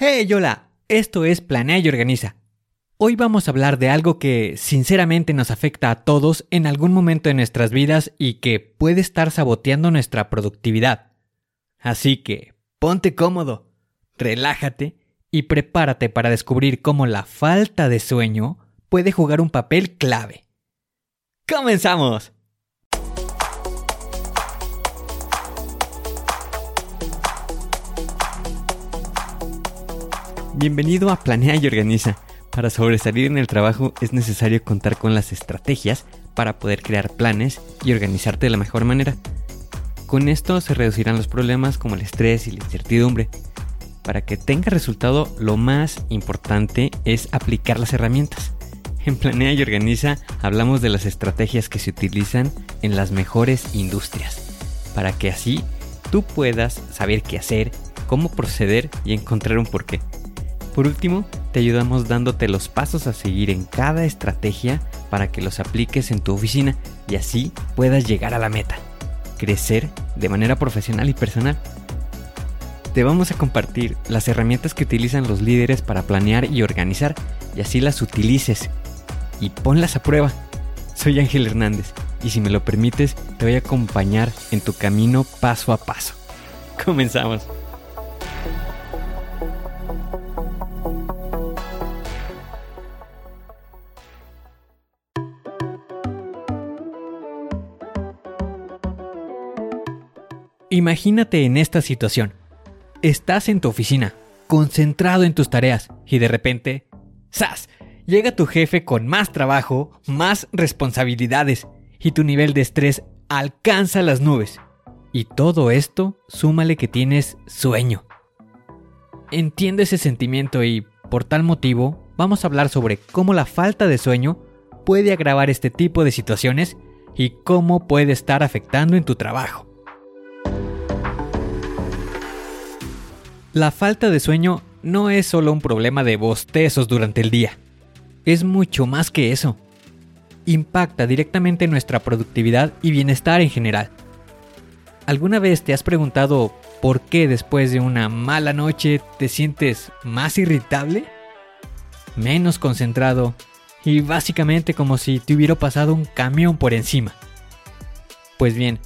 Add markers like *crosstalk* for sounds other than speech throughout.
Hey, hola, esto es Planea y Organiza. Hoy vamos a hablar de algo que sinceramente nos afecta a todos en algún momento de nuestras vidas y que puede estar saboteando nuestra productividad. Así que ponte cómodo, relájate y prepárate para descubrir cómo la falta de sueño puede jugar un papel clave. ¡Comenzamos! Bienvenido a Planea y Organiza. Para sobresalir en el trabajo es necesario contar con las estrategias para poder crear planes y organizarte de la mejor manera. Con esto se reducirán los problemas como el estrés y la incertidumbre. Para que tenga resultado, lo más importante es aplicar las herramientas. En Planea y Organiza hablamos de las estrategias que se utilizan en las mejores industrias, para que así tú puedas saber qué hacer, cómo proceder y encontrar un porqué. Por último, te ayudamos dándote los pasos a seguir en cada estrategia para que los apliques en tu oficina y así puedas llegar a la meta, crecer de manera profesional y personal. Te vamos a compartir las herramientas que utilizan los líderes para planear y organizar y así las utilices y ponlas a prueba. Soy Ángel Hernández y si me lo permites te voy a acompañar en tu camino paso a paso. *laughs* Comenzamos. Imagínate en esta situación. Estás en tu oficina, concentrado en tus tareas, y de repente, ¡zas! Llega tu jefe con más trabajo, más responsabilidades, y tu nivel de estrés alcanza las nubes. Y todo esto, súmale que tienes sueño. Entiendo ese sentimiento y, por tal motivo, vamos a hablar sobre cómo la falta de sueño puede agravar este tipo de situaciones y cómo puede estar afectando en tu trabajo. La falta de sueño no es solo un problema de bostezos durante el día. Es mucho más que eso. Impacta directamente nuestra productividad y bienestar en general. ¿Alguna vez te has preguntado por qué después de una mala noche te sientes más irritable? Menos concentrado y básicamente como si te hubiera pasado un camión por encima. Pues bien,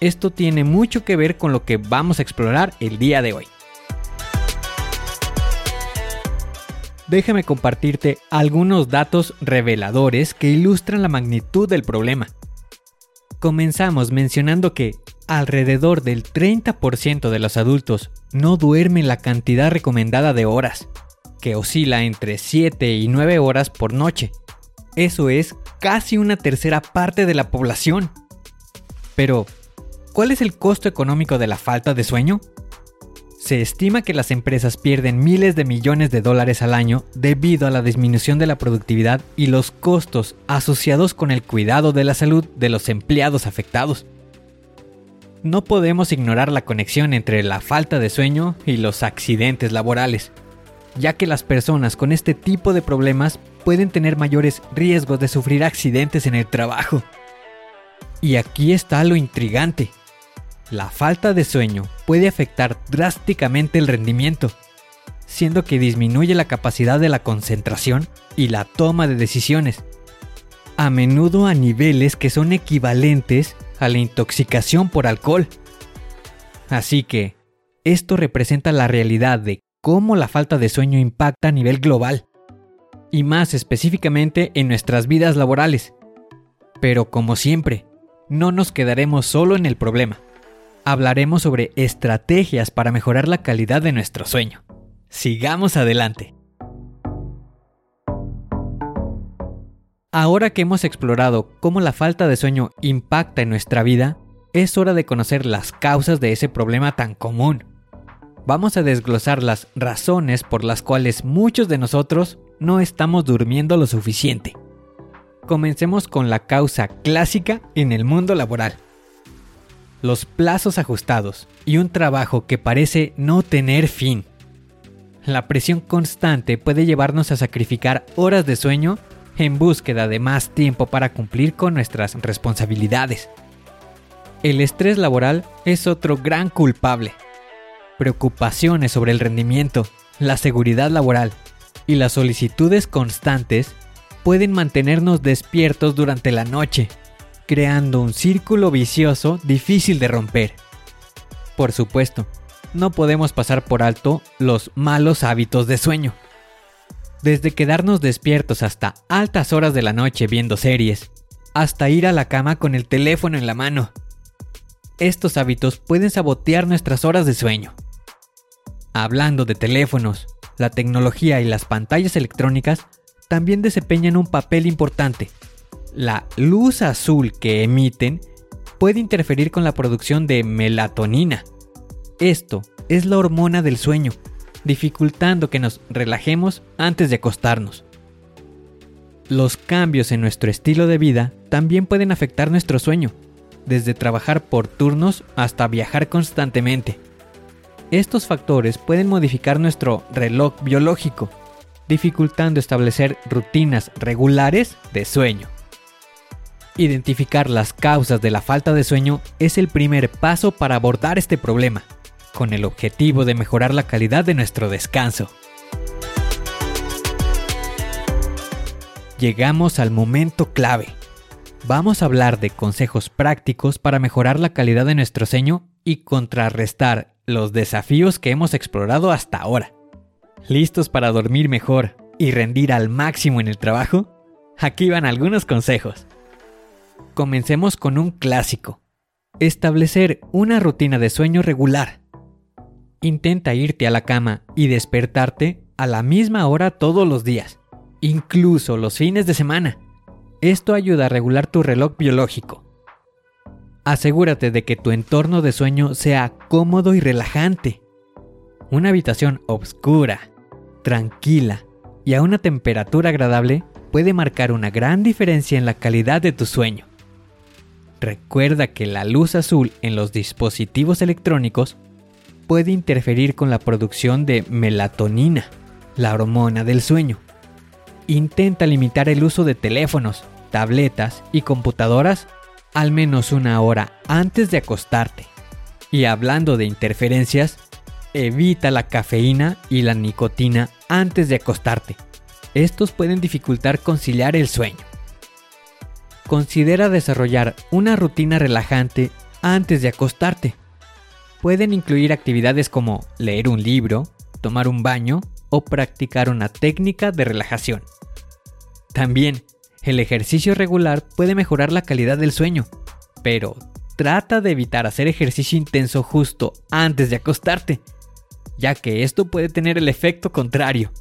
esto tiene mucho que ver con lo que vamos a explorar el día de hoy. Déjame compartirte algunos datos reveladores que ilustran la magnitud del problema. Comenzamos mencionando que alrededor del 30% de los adultos no duermen la cantidad recomendada de horas, que oscila entre 7 y 9 horas por noche. Eso es casi una tercera parte de la población. Pero, ¿cuál es el costo económico de la falta de sueño? Se estima que las empresas pierden miles de millones de dólares al año debido a la disminución de la productividad y los costos asociados con el cuidado de la salud de los empleados afectados. No podemos ignorar la conexión entre la falta de sueño y los accidentes laborales, ya que las personas con este tipo de problemas pueden tener mayores riesgos de sufrir accidentes en el trabajo. Y aquí está lo intrigante. La falta de sueño puede afectar drásticamente el rendimiento, siendo que disminuye la capacidad de la concentración y la toma de decisiones, a menudo a niveles que son equivalentes a la intoxicación por alcohol. Así que, esto representa la realidad de cómo la falta de sueño impacta a nivel global, y más específicamente en nuestras vidas laborales. Pero como siempre, no nos quedaremos solo en el problema hablaremos sobre estrategias para mejorar la calidad de nuestro sueño. Sigamos adelante. Ahora que hemos explorado cómo la falta de sueño impacta en nuestra vida, es hora de conocer las causas de ese problema tan común. Vamos a desglosar las razones por las cuales muchos de nosotros no estamos durmiendo lo suficiente. Comencemos con la causa clásica en el mundo laboral los plazos ajustados y un trabajo que parece no tener fin. La presión constante puede llevarnos a sacrificar horas de sueño en búsqueda de más tiempo para cumplir con nuestras responsabilidades. El estrés laboral es otro gran culpable. preocupaciones sobre el rendimiento, la seguridad laboral y las solicitudes constantes pueden mantenernos despiertos durante la noche, creando un círculo vicioso difícil de romper. Por supuesto, no podemos pasar por alto los malos hábitos de sueño. Desde quedarnos despiertos hasta altas horas de la noche viendo series, hasta ir a la cama con el teléfono en la mano. Estos hábitos pueden sabotear nuestras horas de sueño. Hablando de teléfonos, la tecnología y las pantallas electrónicas también desempeñan un papel importante. La luz azul que emiten puede interferir con la producción de melatonina. Esto es la hormona del sueño, dificultando que nos relajemos antes de acostarnos. Los cambios en nuestro estilo de vida también pueden afectar nuestro sueño, desde trabajar por turnos hasta viajar constantemente. Estos factores pueden modificar nuestro reloj biológico, dificultando establecer rutinas regulares de sueño. Identificar las causas de la falta de sueño es el primer paso para abordar este problema, con el objetivo de mejorar la calidad de nuestro descanso. Llegamos al momento clave. Vamos a hablar de consejos prácticos para mejorar la calidad de nuestro sueño y contrarrestar los desafíos que hemos explorado hasta ahora. ¿Listos para dormir mejor y rendir al máximo en el trabajo? Aquí van algunos consejos. Comencemos con un clásico. Establecer una rutina de sueño regular. Intenta irte a la cama y despertarte a la misma hora todos los días, incluso los fines de semana. Esto ayuda a regular tu reloj biológico. Asegúrate de que tu entorno de sueño sea cómodo y relajante. Una habitación oscura, tranquila y a una temperatura agradable puede marcar una gran diferencia en la calidad de tu sueño. Recuerda que la luz azul en los dispositivos electrónicos puede interferir con la producción de melatonina, la hormona del sueño. Intenta limitar el uso de teléfonos, tabletas y computadoras al menos una hora antes de acostarte. Y hablando de interferencias, evita la cafeína y la nicotina antes de acostarte. Estos pueden dificultar conciliar el sueño. Considera desarrollar una rutina relajante antes de acostarte. Pueden incluir actividades como leer un libro, tomar un baño o practicar una técnica de relajación. También, el ejercicio regular puede mejorar la calidad del sueño, pero trata de evitar hacer ejercicio intenso justo antes de acostarte ya que esto puede tener el efecto contrario.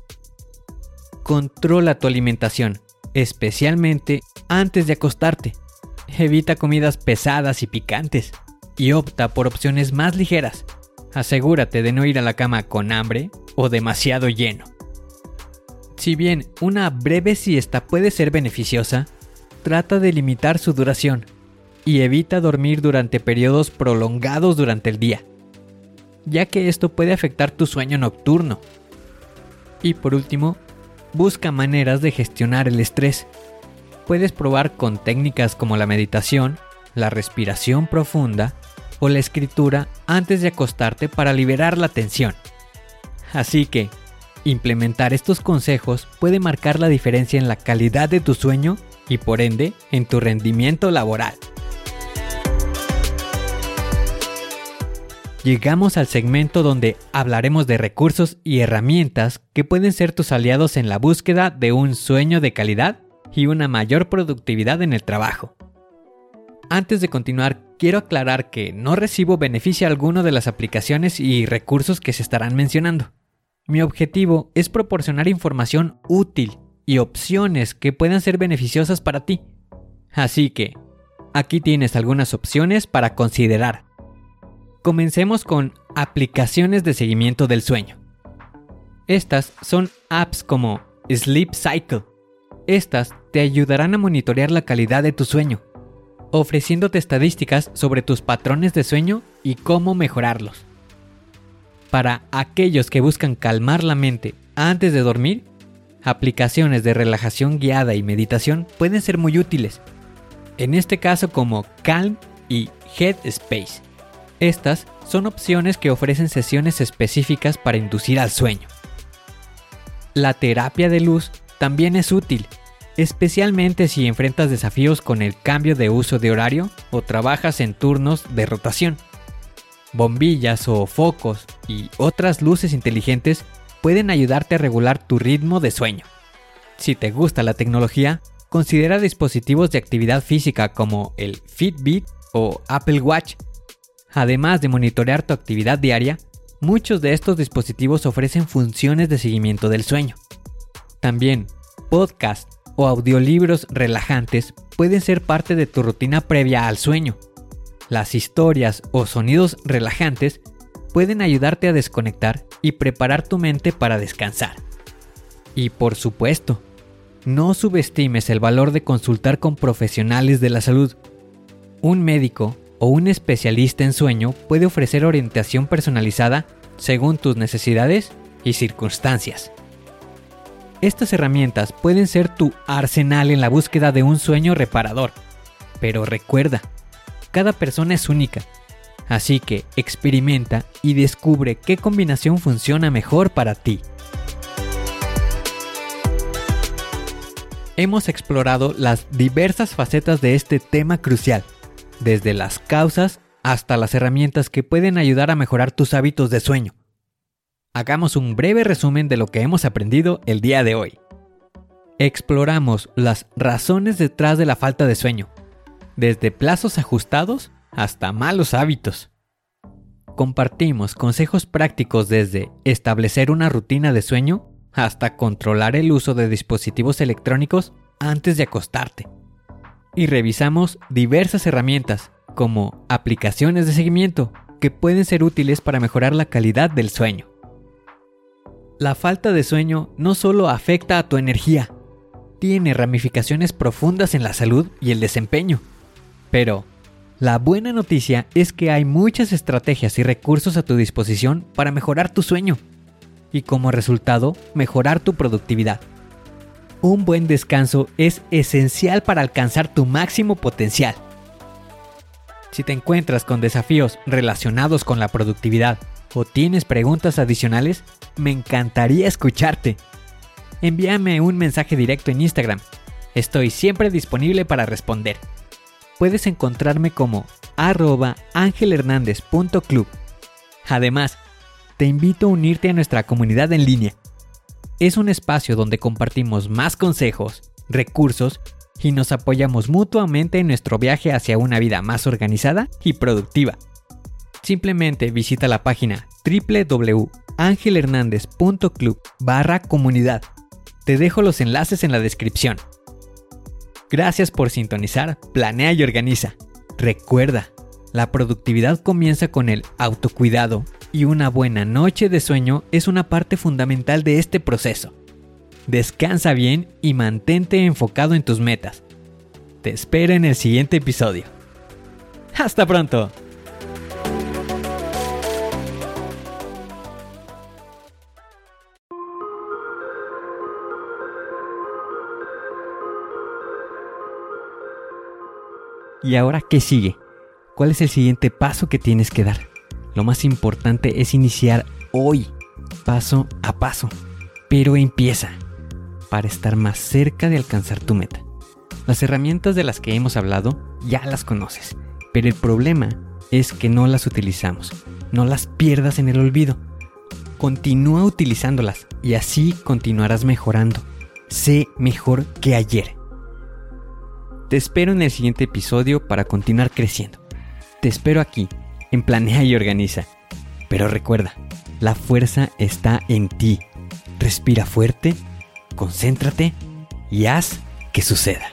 Controla tu alimentación, especialmente antes de acostarte. Evita comidas pesadas y picantes y opta por opciones más ligeras. Asegúrate de no ir a la cama con hambre o demasiado lleno. Si bien una breve siesta puede ser beneficiosa, trata de limitar su duración y evita dormir durante periodos prolongados durante el día ya que esto puede afectar tu sueño nocturno. Y por último, busca maneras de gestionar el estrés. Puedes probar con técnicas como la meditación, la respiración profunda o la escritura antes de acostarte para liberar la tensión. Así que, implementar estos consejos puede marcar la diferencia en la calidad de tu sueño y por ende en tu rendimiento laboral. Llegamos al segmento donde hablaremos de recursos y herramientas que pueden ser tus aliados en la búsqueda de un sueño de calidad y una mayor productividad en el trabajo. Antes de continuar, quiero aclarar que no recibo beneficio alguno de las aplicaciones y recursos que se estarán mencionando. Mi objetivo es proporcionar información útil y opciones que puedan ser beneficiosas para ti. Así que, aquí tienes algunas opciones para considerar. Comencemos con aplicaciones de seguimiento del sueño. Estas son apps como Sleep Cycle. Estas te ayudarán a monitorear la calidad de tu sueño, ofreciéndote estadísticas sobre tus patrones de sueño y cómo mejorarlos. Para aquellos que buscan calmar la mente antes de dormir, aplicaciones de relajación guiada y meditación pueden ser muy útiles. En este caso como Calm y Headspace Estas son opciones que ofrecen sesiones específicas para inducir al sueño. La terapia de luz también es útil, especialmente si enfrentas desafíos con el cambio de uso de horario o trabajas en turnos de rotación. Bombillas o focos y otras luces inteligentes pueden ayudarte a regular tu ritmo de sueño. Si te gusta la tecnología, considera dispositivos de actividad física como el Fitbit o Apple Watch. Además de monitorear tu actividad diaria, muchos de estos dispositivos ofrecen funciones de seguimiento del sueño. También, podcasts o audiolibros relajantes pueden ser parte de tu rutina previa al sueño. Las historias o sonidos relajantes pueden ayudarte a desconectar y preparar tu mente para descansar. Y por supuesto, no subestimes el valor de consultar con profesionales de la salud. Un médico o un especialista en sueño puede ofrecer orientación personalizada según tus necesidades y circunstancias. Estas herramientas pueden ser tu arsenal en la búsqueda de un sueño reparador. Pero recuerda, cada persona es única, así que experimenta y descubre qué combinación funciona mejor para ti. hemos explorado las diversas facetas de este tema crucial, desde las causas hasta las herramientas que pueden ayudar a mejorar tus hábitos de sueño. Hagamos un breve resumen de lo que hemos aprendido el día de hoy. Exploramos las razones detrás de la falta de sueño, desde plazos ajustados hasta malos hábitos. Compartimos consejos prácticos desde establecer una rutina de sueño hasta controlar el uso de dispositivos electrónicos antes de acostarte. Y revisamos diversas herramientas, como aplicaciones de seguimiento, que pueden ser útiles para mejorar la calidad del sueño. La falta de sueño no solo afecta a tu energía, tiene ramificaciones profundas en la salud y el desempeño. Pero, la buena noticia es que hay muchas estrategias y recursos a tu disposición para mejorar tu sueño y como resultado mejorar tu productividad. Un buen descanso es esencial para alcanzar tu máximo potencial. Si te encuentras con desafíos relacionados con la productividad o tienes preguntas adicionales, me encantaría escucharte. Envíame un mensaje directo en Instagram. Estoy siempre disponible para responder. Puedes encontrarme como arroba angelhernandez.club. Además, te invito a unirte a nuestra comunidad en línea. Es un espacio donde compartimos más consejos, recursos y nos apoyamos mutuamente en nuestro viaje hacia una vida más organizada y productiva. Simplemente visita la página www.angelhernandez.club barra comunidad. Te dejo los enlaces en la descripción. Gracias por sintonizar, planea y organiza. Recuerda, la productividad comienza con el autocuidado y una buena noche de sueño es una parte fundamental de este proceso. Descansa bien y mantente enfocado en tus metas. Te espero en el siguiente episodio. ¡Hasta pronto! ¿Y ahora qué sigue? ¿Cuál es el siguiente paso que tienes que dar? Lo más importante es iniciar hoy, paso a paso. Pero empieza para estar más cerca de alcanzar tu meta. Las herramientas de las que hemos hablado ya las conoces, pero el problema es que no las utilizamos. No las pierdas en el olvido. Continúa utilizándolas y así continuarás mejorando. Sé mejor que ayer. Te espero en el siguiente episodio para continuar creciendo. Te espero aquí en Planea y Organiza. Pero recuerda, la fuerza está en ti. Respira fuerte, concéntrate y haz que suceda.